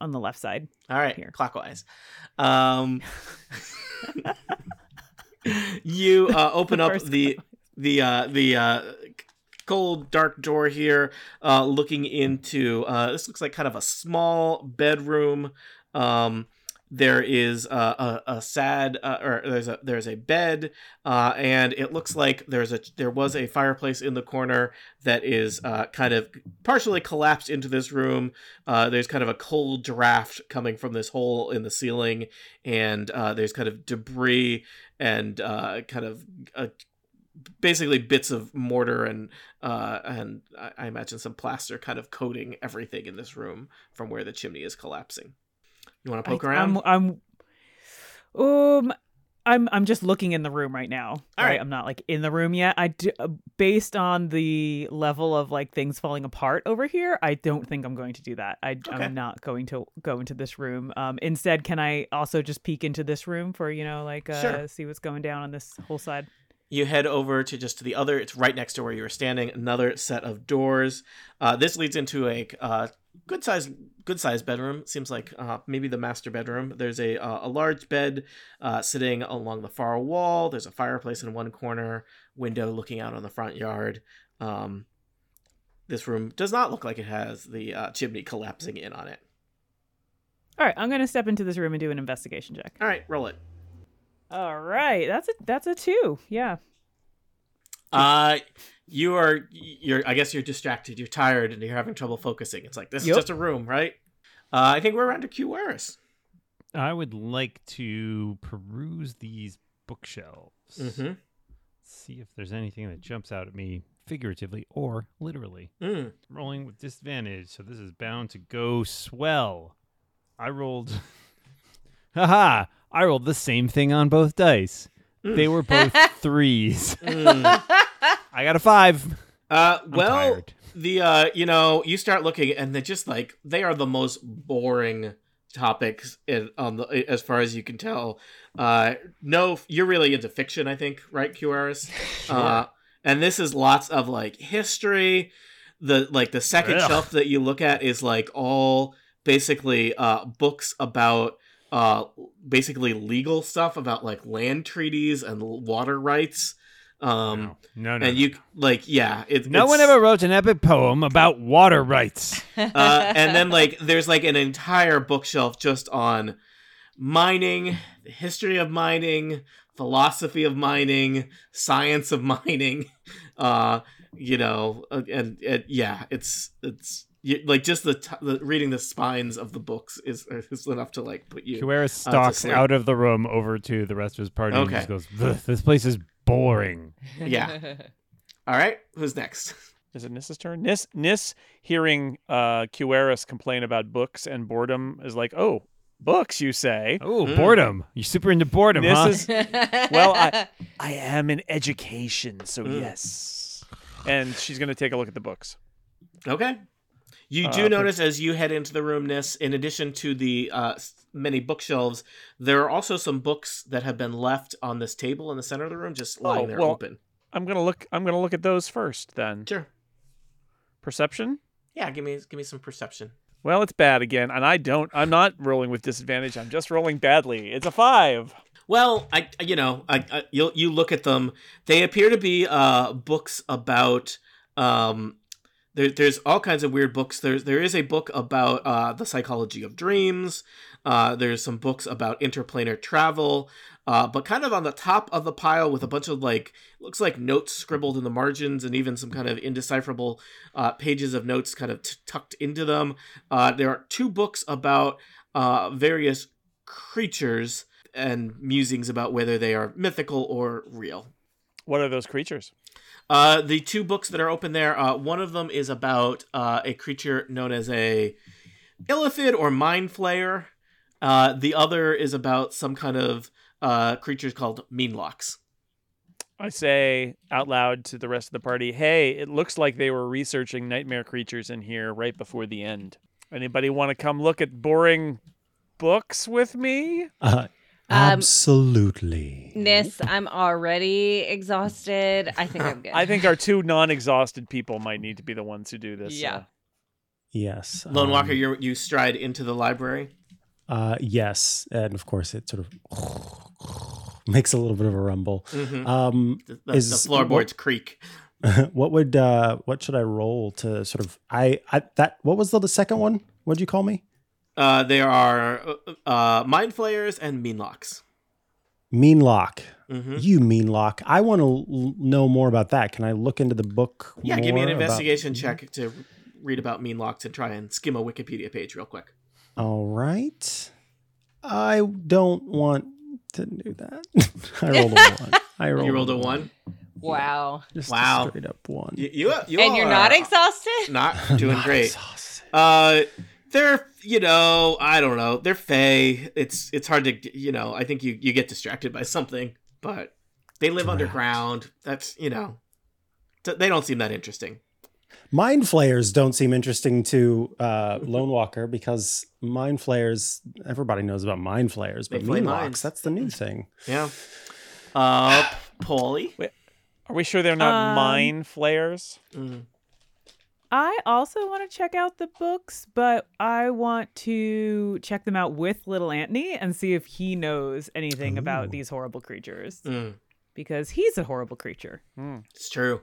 on the left side. All right, Here. clockwise. Um, you uh, open up First the the uh, the uh, cold dark door here, uh, looking into. Uh, this looks like kind of a small bedroom. Um, there is uh, a, a sad, uh, or there's a there's a bed, uh, and it looks like there's a there was a fireplace in the corner that is uh, kind of partially collapsed into this room. Uh, there's kind of a cold draft coming from this hole in the ceiling, and uh, there's kind of debris and uh, kind of basically bits of mortar and and I imagine some plaster kind of coating everything in this room from where the chimney is collapsing. You want to poke I, around? I'm, I'm, um, I'm, I'm just looking in the room right now. All right. I'm not like in the room yet. I do, uh, based on the level of like things falling apart over here, I don't think I'm going to do that. I, Okay. I'm not going to go into this room. Um, instead, can I also just peek into this room for you know like uh, Sure. see what's going down on this whole side? you head over to just to the other it's right next to where you were standing another set of doors uh, this leads into a uh, good size good size bedroom seems like uh, maybe the master bedroom there's a, uh, a large bed uh, sitting along the far wall there's a fireplace in one corner window looking out on the front yard um, this room does not look like it has the uh, chimney collapsing in on it All right, I'm gonna step into this room and do an investigation check. all right roll it All right, that's a that's a two. Yeah. Uh, you are you're. I guess you're distracted. You're tired, and you're having trouble focusing. It's like this Yep. is just a room, right? Uh, I think we're around to Q Waris. I would like to peruse these bookshelves. Mm-hmm. See if there's anything that jumps out at me figuratively or literally. Mm. Rolling with disadvantage, so this is bound to go swell. I rolled. Haha! I rolled the same thing on both dice. They were both threes. Mm. I got a five. Uh, well, the uh, you know, you start looking, and they're just like they are the most boring topics in, on the as far as you can tell. Uh, no, you're really into fiction, I think, right, QRS? Uh, and this is lots of like history. The like the second Ugh. shelf that you look at is like all basically uh books about uh basically legal stuff about like land treaties and water rights. Um no, no, and no, you like yeah, it, No one ever wrote an epic poem about water rights. uh, and then like there's like an entire bookshelf just on mining, the history of mining, philosophy of mining, science of mining. Uh, you know, uh, and, and yeah, it's it's you, like just the, t- the reading the spines of the books is is enough to like put you. Kuera stalks sleep. out of the room over to the rest of his party and Okay. just goes, "This place is boring. Yeah. All right, who's next? Is it Nis's turn? Nis Nis hearing uh Cueris complain about books and boredom is like, oh, books, you say? Oh, Mm. boredom. You're super into boredom, This huh? is well, I I am in education, so Mm. yes. And she's gonna take a look at the books. Okay. You Uh, do per- notice as you head into the room, Nis, in addition to the uh, s- many bookshelves, there are also some books that have been left on this table in the center of the room, just lying Oh, there well- open. I'm gonna look I'm gonna look at those first then. Sure. Perception? Yeah, give me give me some perception. Well, it's bad again, and I don't I'm not rolling with disadvantage, I'm just rolling badly. It's a five. Well, I you know, I, I you you look at them. They appear to be uh books about um there, there's all kinds of weird books. There's there is a book about uh, the psychology of dreams. Uh, there's some books about interplanar travel. Uh, but kind of on the top of the pile with a bunch of like looks like notes scribbled in the margins and even some kind of indecipherable uh, pages of notes kind of t- tucked into them. Uh, there are two books about uh, various creatures and musings about whether they are mythical or real. What are those creatures? Uh, the two books that are open there, uh, one of them is about uh, a creature known as a illithid or mind flayer. Uh, the other is about some kind of uh, creatures called meenlocks. I say out loud to the rest of the party, "Hey, it looks like they were researching nightmare creatures in here right before the end. Anybody want to come look at boring books with me?" Uh, Um, absolutely. Nis, I'm already exhausted. I think I'm good. I think our two non-exhausted people might need to be the ones who do this. Yeah. uh, Yes. Lone um, Walker, you you stride into the library. Uh, yes, and of course it sort of makes a little bit of a rumble. Mm-hmm. Um, the, the, is- the floorboards creak. what would uh, what should I roll to sort of I, I that what was the, the second one? What'd you call me? Uh, there are uh, uh, mind flayers and meenlocks. Mean lock. Mm-hmm. You mean lock. I want to l- know more about that. Can I look into the book? Yeah, give me an more about- investigation check to read about meenlocks and try and skim a Wikipedia page real quick. All right. I don't want to do that. I rolled a one. I rolled, You rolled a one. wow. Just Wow. a straight up one. You, you, you and you're not exhausted? Not doing Not great. exhausted. Uh, they're you know I don't know they're fey. It's it's hard to you know I think you you get distracted by something, but they live Correct. underground. That's you know th- they don't seem that interesting. Mind flayers don't seem interesting to uh, Lone Walker because mind flayers. Everybody knows about mind flayers, They but flay meenlocks. That's the new thing. Yeah. Uh, Polly. Are we sure they're not Um, mine flares? Mm. I also want to check out the books, but I want to check them out with little Anthony and see if he knows anything Ooh. about these horrible creatures Mm. because he's a horrible creature. Hmm. It's true.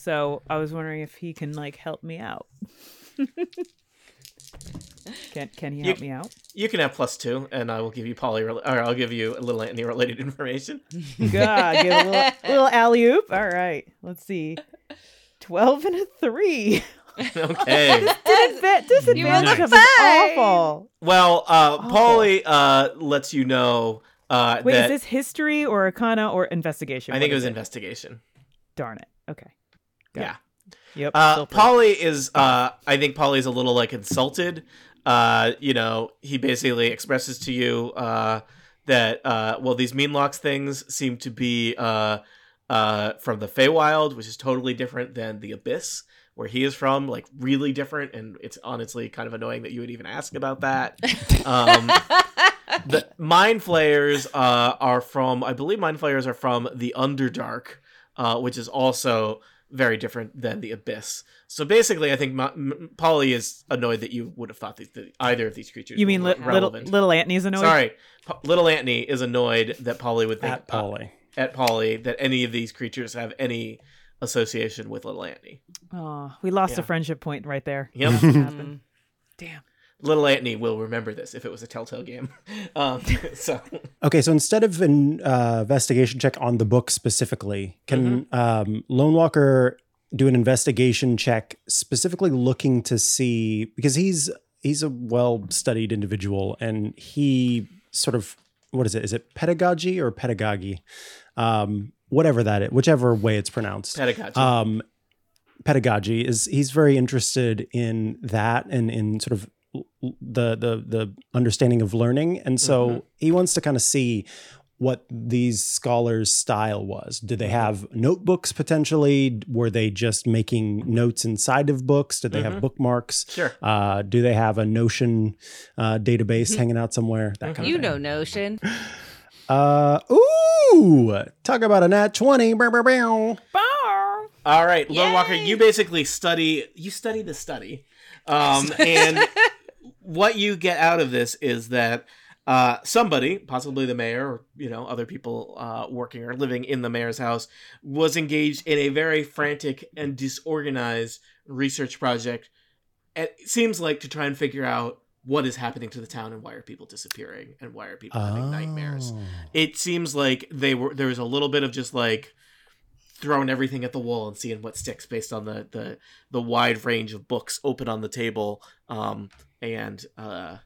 So I was wondering if he can like help me out. can can he You- help me out? You can have plus two, and I will give you Polly, rela- or I'll give you a little Anthony related information. God, give a little, little alley oop. All right, let's see. Twelve and a three. okay. Disadva- disadvantage rolled a because it's five. awful. Well, uh, Awful. Polly uh, lets you know uh, Wait, that is this history or arcana or investigation? I What think it was investigation. Darn it. Okay. Got Yeah. it. Yep. Uh. Polly is, uh, I think Polly's a little like insulted. Uh, you know, he basically expresses to you uh, that, uh, well, these meenlocks things seem to be uh, uh, from the Feywild, which is totally different than the Abyss, where he is from, like really different. And it's honestly kind of annoying that you would even ask about that. Um, the Mind Flayers uh, are from, I believe, Mind Flayers are from the Underdark, uh, which is also very different than the Abyss. So basically, I think Ma- M- Polly is annoyed that you would have thought that, that either of these creatures You mean were li- little relevant. little Anthony's annoyed? Sorry, P- little Anthony is annoyed that Polly would think At Polly. uh, at Polly that any of these creatures have any association with little Anthony. Oh, we lost Yeah. a friendship point right there. Yep. Damn. Little Anthony will remember this if it was a Telltale game. Um, so Okay, so instead of an uh, investigation check on the book specifically, can um, Lone Walker do an investigation check specifically looking to see because he's he's a well-studied individual and he sort of what is it? Is it pedagogy or pedagogy? Um, whatever that is, whichever way it's pronounced. Pedagogy. Um, pedagogy is he's very interested in that and in sort of the the the understanding of learning, and so Mhm. he wants to kind of see what these scholars' style was. Did they have notebooks potentially? Were they just making notes inside of books? Did they Mhm. have bookmarks? sure. Uh, do they have a Notion uh, database hanging out somewhere? That kind You of you know. Notion. Uh, ooh, talk about a nat twenty. Bow, bow, bow. All right, Lone Walker, you basically study you study the study. Um and what you get out of this is that uh, somebody, possibly the mayor, or you know, other people uh, working or living in the mayor's house, was engaged in a very frantic and disorganized research project. It seems like to try and figure out what is happening to the town and why are people disappearing and why are people having nightmares. Oh. It seems like they were there was a little bit of just like throwing everything at the wall and seeing what sticks based on the the the wide range of books open on the table um and uh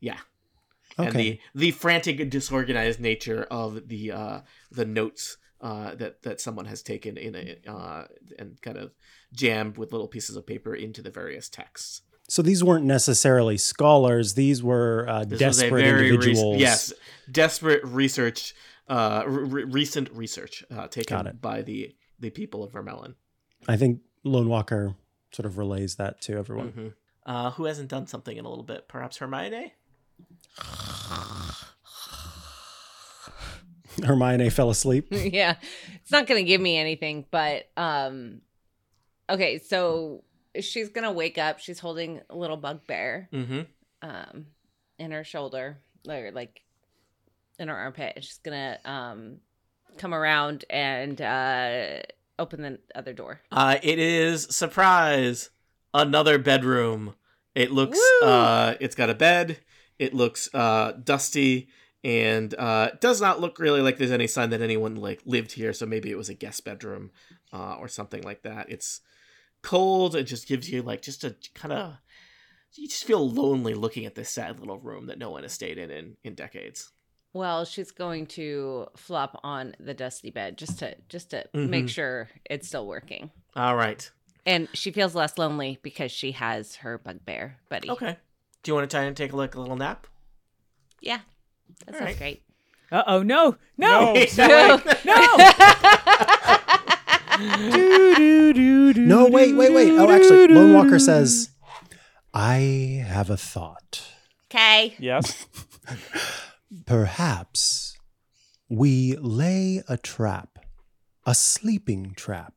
yeah and the the frantic disorganized nature of the uh the notes uh that that someone has taken in a uh and kind of jammed with little pieces of paper into the various texts So these weren't necessarily scholars; these were uh, desperate was a rec- individuals. yes desperate research uh re- recent research uh taken by the the people of Vermeillon I think Lone Walker sort of relays that to everyone. Mhm. Uh who hasn't done something in a little bit perhaps hermione Hermione fell asleep. yeah. It's not going to give me anything, but um okay, so she's going to wake up. She's holding a little bugbear mm-hmm um in her shoulder or like in her armpit. She's going to um come around and uh open the other door. Uh, it is surprise another bedroom. It looks uh, it's got a bed. It looks uh, dusty and uh, does not look really like there's any sign that anyone like lived here. So maybe it was a guest bedroom uh, or something like that. It's cold. It just gives you like just a kind of you just feel lonely looking at this sad little room that no one has stayed in in, in decades. Well, she's going to flop on the dusty bed just to just to make Mhm. sure it's still working. All right. And she feels less lonely because she has her bugbear buddy. Okay. Do you want to try and take a look, a little nap? Yeah. That All sounds right. great. Uh oh, no, no, No. no. No, wait, wait, wait. Oh, actually, Lone Walker says, "I have a thought. Okay. Yes. Perhaps we lay a trap, a sleeping trap.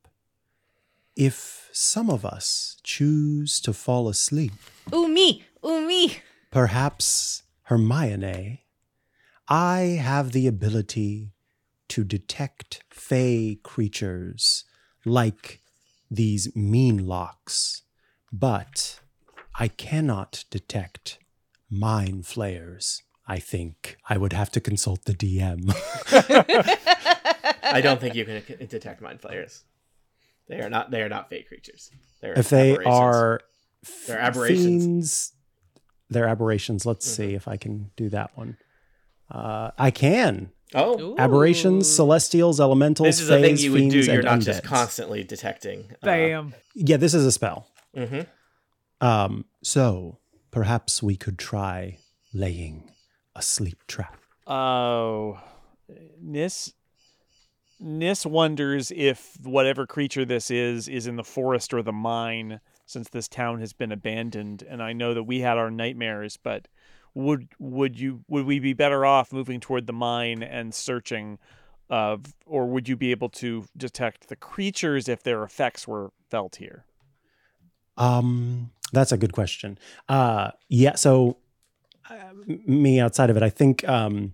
If some of us choose to fall asleep." Ooh me. Ooh me. Perhaps Hermione, I have the ability to detect fey creatures like these meenlocks, but I cannot detect mind flayers. I think I would have to consult the DM. I don't think you can detect mind flayers. They are not. They are not fake creatures. They're if they aberrations. are They're aberrations. fiends, they're aberrations. Let's see if I can do that one. Uh, I can. Oh, aberrations, celestials, elementals, this is a thing you would do. fiends, You're and not just constantly detecting. Bam. Yeah, this is a spell. hmm Um, so perhaps we could try laying a sleep trap. Oh, Nis. Nis wonders if whatever creature this is is in the forest or the mine, since this town has been abandoned. And I know that we had our nightmares, but would would you would we be better off moving toward the mine and searching, uh, or would you be able to detect the creatures if their effects were felt here? Um, that's a good question. Uh, yeah. So uh, me outside of it, I think um,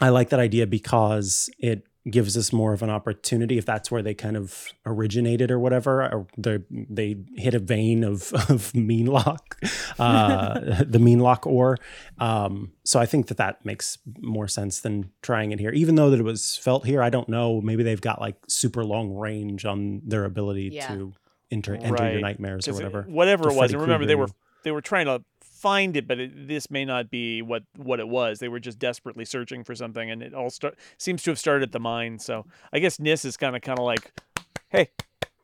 I like that idea because it gives us more of an opportunity if that's where they kind of originated or whatever or they they hit a vein of of mean lock uh the mean lock ore um so i think that that makes more sense than trying it here even though that it was felt here i don't know maybe they've got like super long range on their ability Yeah. to enter enter your Right. nightmares or 'Cause it- whatever whatever it was. And remember, they were they were trying to find it, but it, this may not be what what it was. They were just desperately searching for something, and it all start seems to have started at the mine. So I guess Nis is kind of kind of like, hey,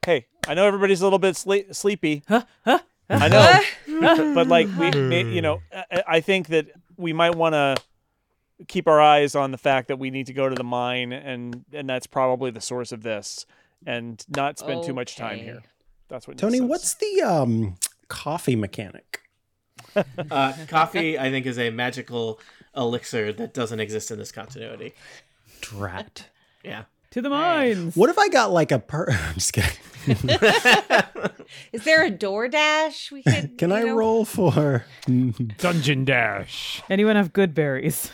hey, I know everybody's a little bit sle- sleepy. Huh? Huh? I know, but like we, may, you know, I, I think that we might want to keep our eyes on the fact that we need to go to the mine, and and that's probably the source of this, and not spend too much time here. That's what Tony, what's the um coffee mechanic? Uh, coffee, I think, is a magical elixir that doesn't exist in this continuity. Drat. Yeah. To the mines. What if I got like a per? I'm just kidding. Is there a DoorDash we could? Can I know? roll for? Dungeon Dash. Anyone have good berries?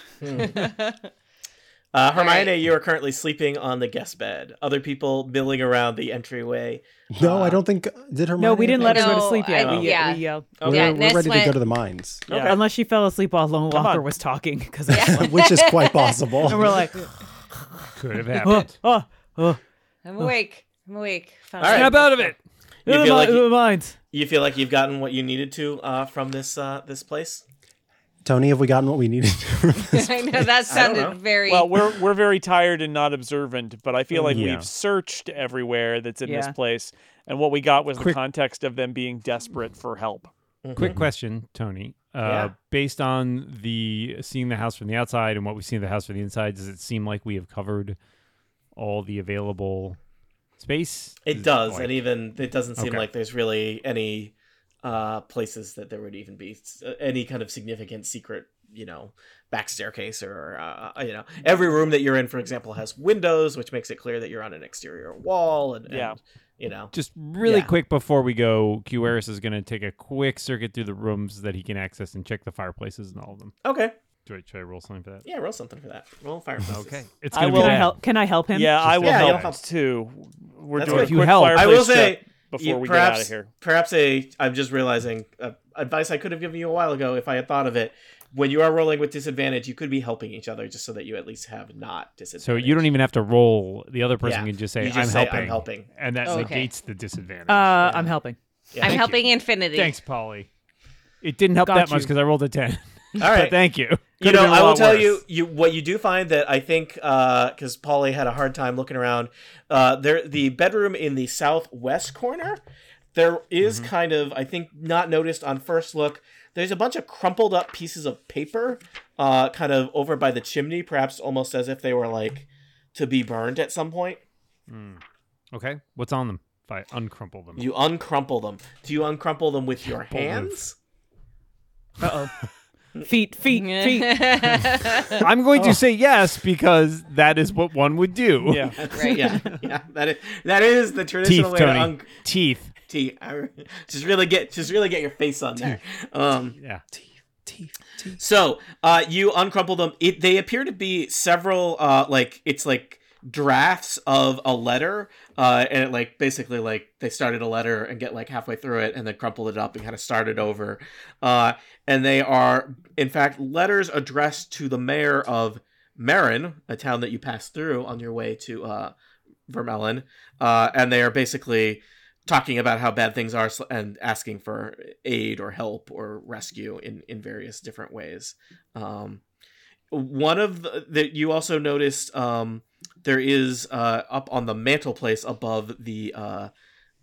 Uh, Hermione, right. you are currently sleeping on the guest bed. Other people milling around the entryway. No, I Uh, don't think. Did Hermione. No, we didn't let her go to sleep yet. I- we, yeah. we, uh, We're, Yeah, we're Ness ready to go to the mines, Okay. Unless she fell asleep while Lone Walker was talking, because which is quite possible. and we're like, Could have oh, happened. oh, oh, I'm awake. I'm awake. Found All right. snap out of it. You the feel like you- the mines. You feel like you've gotten what you needed to uh, from this uh, this place? Tony, have we gotten what we needed? I know that sounded know. very. Well, we're we're very tired and not observant, but I feel like Yeah. we've searched everywhere that's in this place, and what we got was the context of them being desperate for help. Quick question, Tony. Uh, Yeah. Based on the seeing the house from the outside and what we see in the house from the inside, does it seem like we have covered all the available space? It does, and even it doesn't seem Okay. like there's really any uh, places that there would even be uh, any kind of significant secret, you know, back staircase or uh, you know, every room that you're in, for example, has windows, which makes it clear that you're on an exterior wall, and, and, Yeah. you know, Just really Yeah. quick before we go, QRS is going to take a quick circuit through the rooms that he can access and check the fireplaces and all of them. okay, Do I, should I roll something for that? yeah, roll something for that. Roll fireplaces. Okay. It's I going to will- be Can I help? Can I help him? Yeah, I will Yeah, help help. too. We're That's doing good. a You quick help. fireplace I will check say before you- we perhaps, get out of here. Perhaps a I'm just realizing uh, advice I could have given you a while ago if I had thought of it. When you are rolling with disadvantage, you could be helping each other just so that you at least have not disadvantage. So you don't even have to roll. The other person Yeah. can just say, just I'm, say, helping, "I'm helping." And that Okay. negates the disadvantage. Uh, I'm helping. Yeah. I'm thank helping Infinity. Thanks, Polly. It didn't help Got that much because I rolled a 10. All right. but thank you. you Could've know, been a I will tell worse. you, you what you do find that I think because Polly had a hard time looking around. Uh, there, the bedroom in the southwest corner, there is Mm-hmm. kind of I think not noticed on first look. There's a bunch of crumpled up pieces of paper, uh, kind of over by the chimney, perhaps almost as if they were like to be burned at some point. Okay. What's on them? If I uncrumple them. You uncrumple them. Do you uncrumple them with your hands? Uh oh. feet, feet, feet. I'm going to say yes because that is what one would do. Yeah. Right. yeah, yeah. That is that is the traditional Teeth, way Tony. to un- Teeth. Teeth. Just really get just really get your face on there. Um, Yeah. teeth, teeth, teeth. so uh, you uncrumple them. It, they appear to be several. Uh, like it's like drafts of a letter, uh, and it like basically like they started a letter and get like halfway through it and then crumpled it up and kind of started over. Uh, and they are in fact letters addressed to the mayor of Marin, a town that you pass through on your way to uh, Vermeillon, uh, and they are basically talking about how bad things are and asking for aid or help or rescue in in various different ways. Um, one of that you also noticed um, there is uh, up on the mantelpiece above the uh,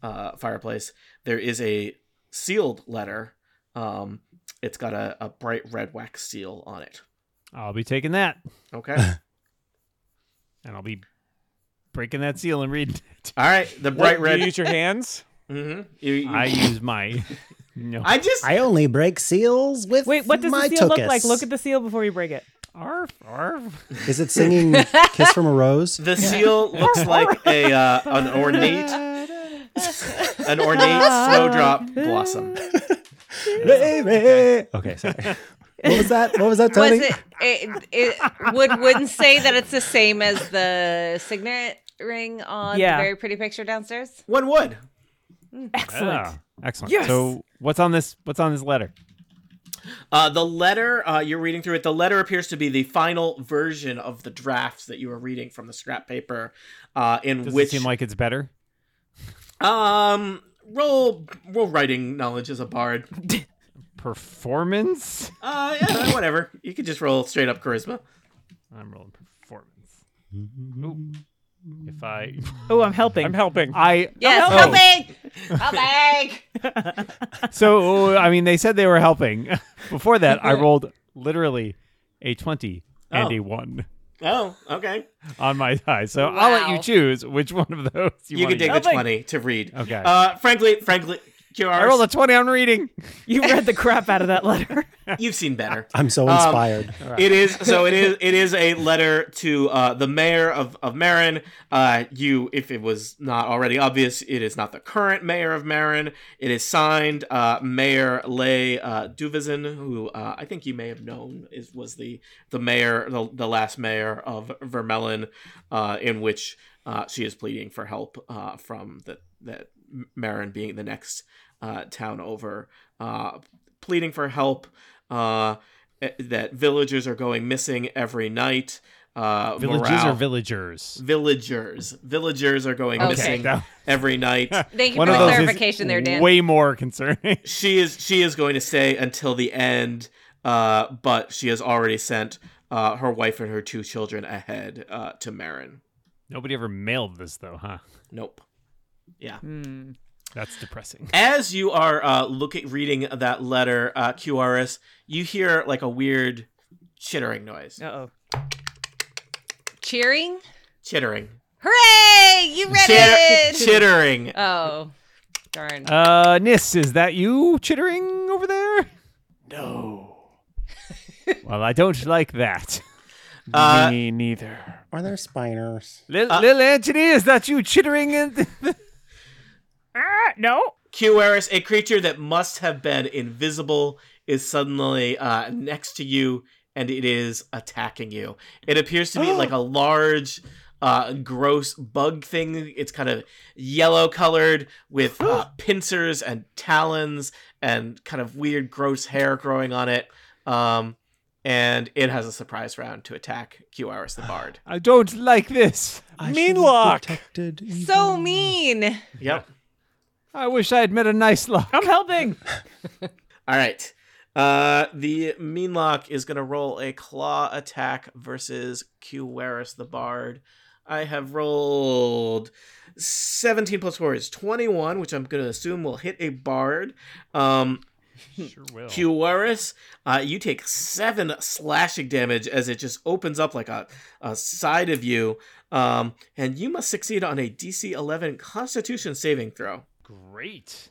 uh, fireplace there is a sealed letter. Um, it's got a, a bright red wax seal on it. I'll be taking that. Okay. And I'll be breaking that seal and reading it. All right. The What, bright do red. you use your hands? mm-hmm. You, you- I use my. No. I just. I only break seals with Wait, what does my the seal look like? Look at the seal before you break it. Arf, arf. Is it singing "Kiss from a Rose"? the seal looks like a uh, an ornate an ornate snowdrop blossom. Baby. Okay, sorry. What was that? What was that, Tony? Was it, it, it would wouldn't say that it's the same as the signet ring on Yeah. the very pretty picture downstairs? One would. Excellent. Ah, excellent. Yes! So what's on this? What's on this letter? Uh, the letter uh, you're reading through it. The letter appears to be the final version of the drafts that you were reading from the scrap paper. Uh, in Does which it seem like it's better? um roll roll writing knowledge as a bard. performance. Uh, yeah, whatever. You could just roll straight up charisma. I'm rolling performance. Ooh. If I, Oh, I'm helping. I'm helping. I Yes, Oh. helping, helping. so I mean they said they were helping. Before that, I rolled literally a twenty and Oh. a one Oh, okay. on my die. So I'll let you Wow. choose which one of those you, You, want can take the Helping. twenty to read. Okay. Uh, frankly, frankly, QRs, I rolled a twenty on reading. You read the crap out of that letter. you've seen better. I'm so Um, inspired. It is so. It is. It is a letter to uh, the mayor of of Marin. Uh, you, if it was not already obvious, it is not the current mayor of Marin. It is signed uh, Mayor Lay uh, Duvizin, who uh, I think you may have known is was the the mayor, the, the last mayor of Vermeillon, uh, in which uh, she is pleading for help uh, from the that Marin being the next uh, town over, uh, pleading for help. Uh, eh, that villagers are going missing every night. Uh, Villages morale- or villagers? villagers. Villagers are going Okay. missing That- every night. Thank you One for of the those is clarification there, Dan. Way more concerning. she is she is going to stay until the end, uh, but she has already sent uh, her wife and her two children ahead uh, to Marin. Nobody ever mailed this though, huh? Nope. Yeah. Hmm. That's depressing. As you are uh, looking reading that letter, uh, QRS, you hear like a weird chittering noise. Uh oh. Cheering. Chittering. Hooray! You read Chitter- it. chittering. Oh, darn. Uh, Nis, is that you chittering over there? No. Well, I don't like that. Uh, Me neither. Are there spiders? Lil, Uh, Lil Anthony, is that you chittering? In Ah, no. QRS, a creature that must have been invisible, is suddenly uh, next to you and it is attacking you. It appears to be like a large, uh, gross bug thing. It's kind of yellow colored with uh, pincers and talons and kind of weird, gross hair growing on it. Um, and it has a surprise round to attack QRS the Bard. I don't like this. I mean should have lock. protected So mean. Yep. I wish I had met a nice lock. I'm helping. All right. Uh, the meenlock is going to roll a claw attack versus QWaris the Bard. I have rolled 17 plus 4 is 21, which I'm going to assume will hit a Bard. Um, Sure will. QWaris, uh, you take 7 slashing damage as it just opens up like a, a side of you. Um, and you must succeed on a DC 11 Constitution saving throw. Great.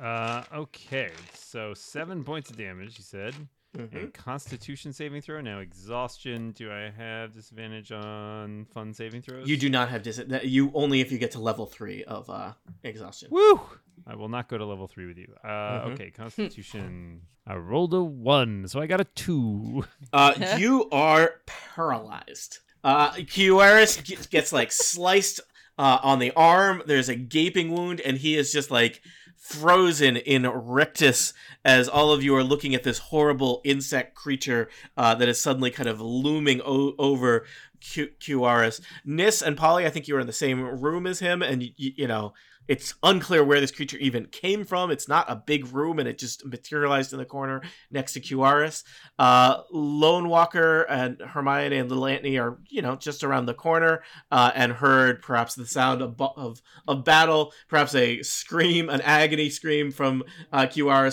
Uh, okay, so seven points of damage, you said. Mhm. And Constitution saving throw. Now exhaustion. Do I have disadvantage on fun saving throws? You do not have dis- you only if you get to level three of uh exhaustion. Woo! I will not go to level three with you. Uh, Mhm. Okay, Constitution. I rolled a one, so I got a two. Uh, you are paralyzed. Uh, Kiwaris gets like sliced uh, on the arm. There's a gaping wound, and he is just like frozen in rictus as all of you are looking at this horrible insect creature uh, that is suddenly kind of looming o- over Q- Kiwaris. Nis and Polly, I think you were in the same room as him, and y- you know it's unclear where this creature even came from. It's not a big room, and it just materialized in the corner next to Kiwaris. Uh, Lone Walker and Hermione and Little Anthony are, you know, just around the corner uh, and heard perhaps the sound of, of of battle, perhaps a scream, an agony scream from uh,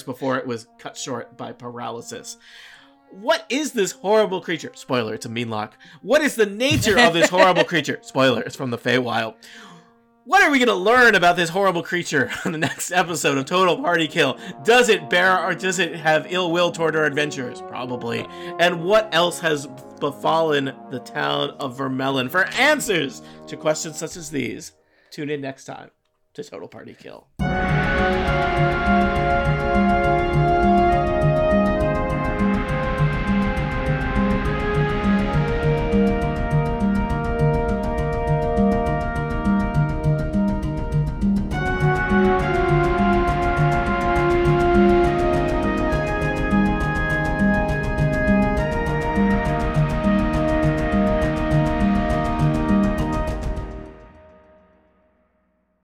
before it was cut short by paralysis. What is this horrible creature? Spoiler, it's a meenlock. What is the nature of this horrible creature? Spoiler, it's from the Feywild. What are we going to learn about this horrible creature on the next episode of Total Party Kill? Does it bear or does it have ill will toward our adventurers? Probably. And what else has befallen the town of Vermeillon? For answers to questions such as these, tune in next time to Total Party Kill.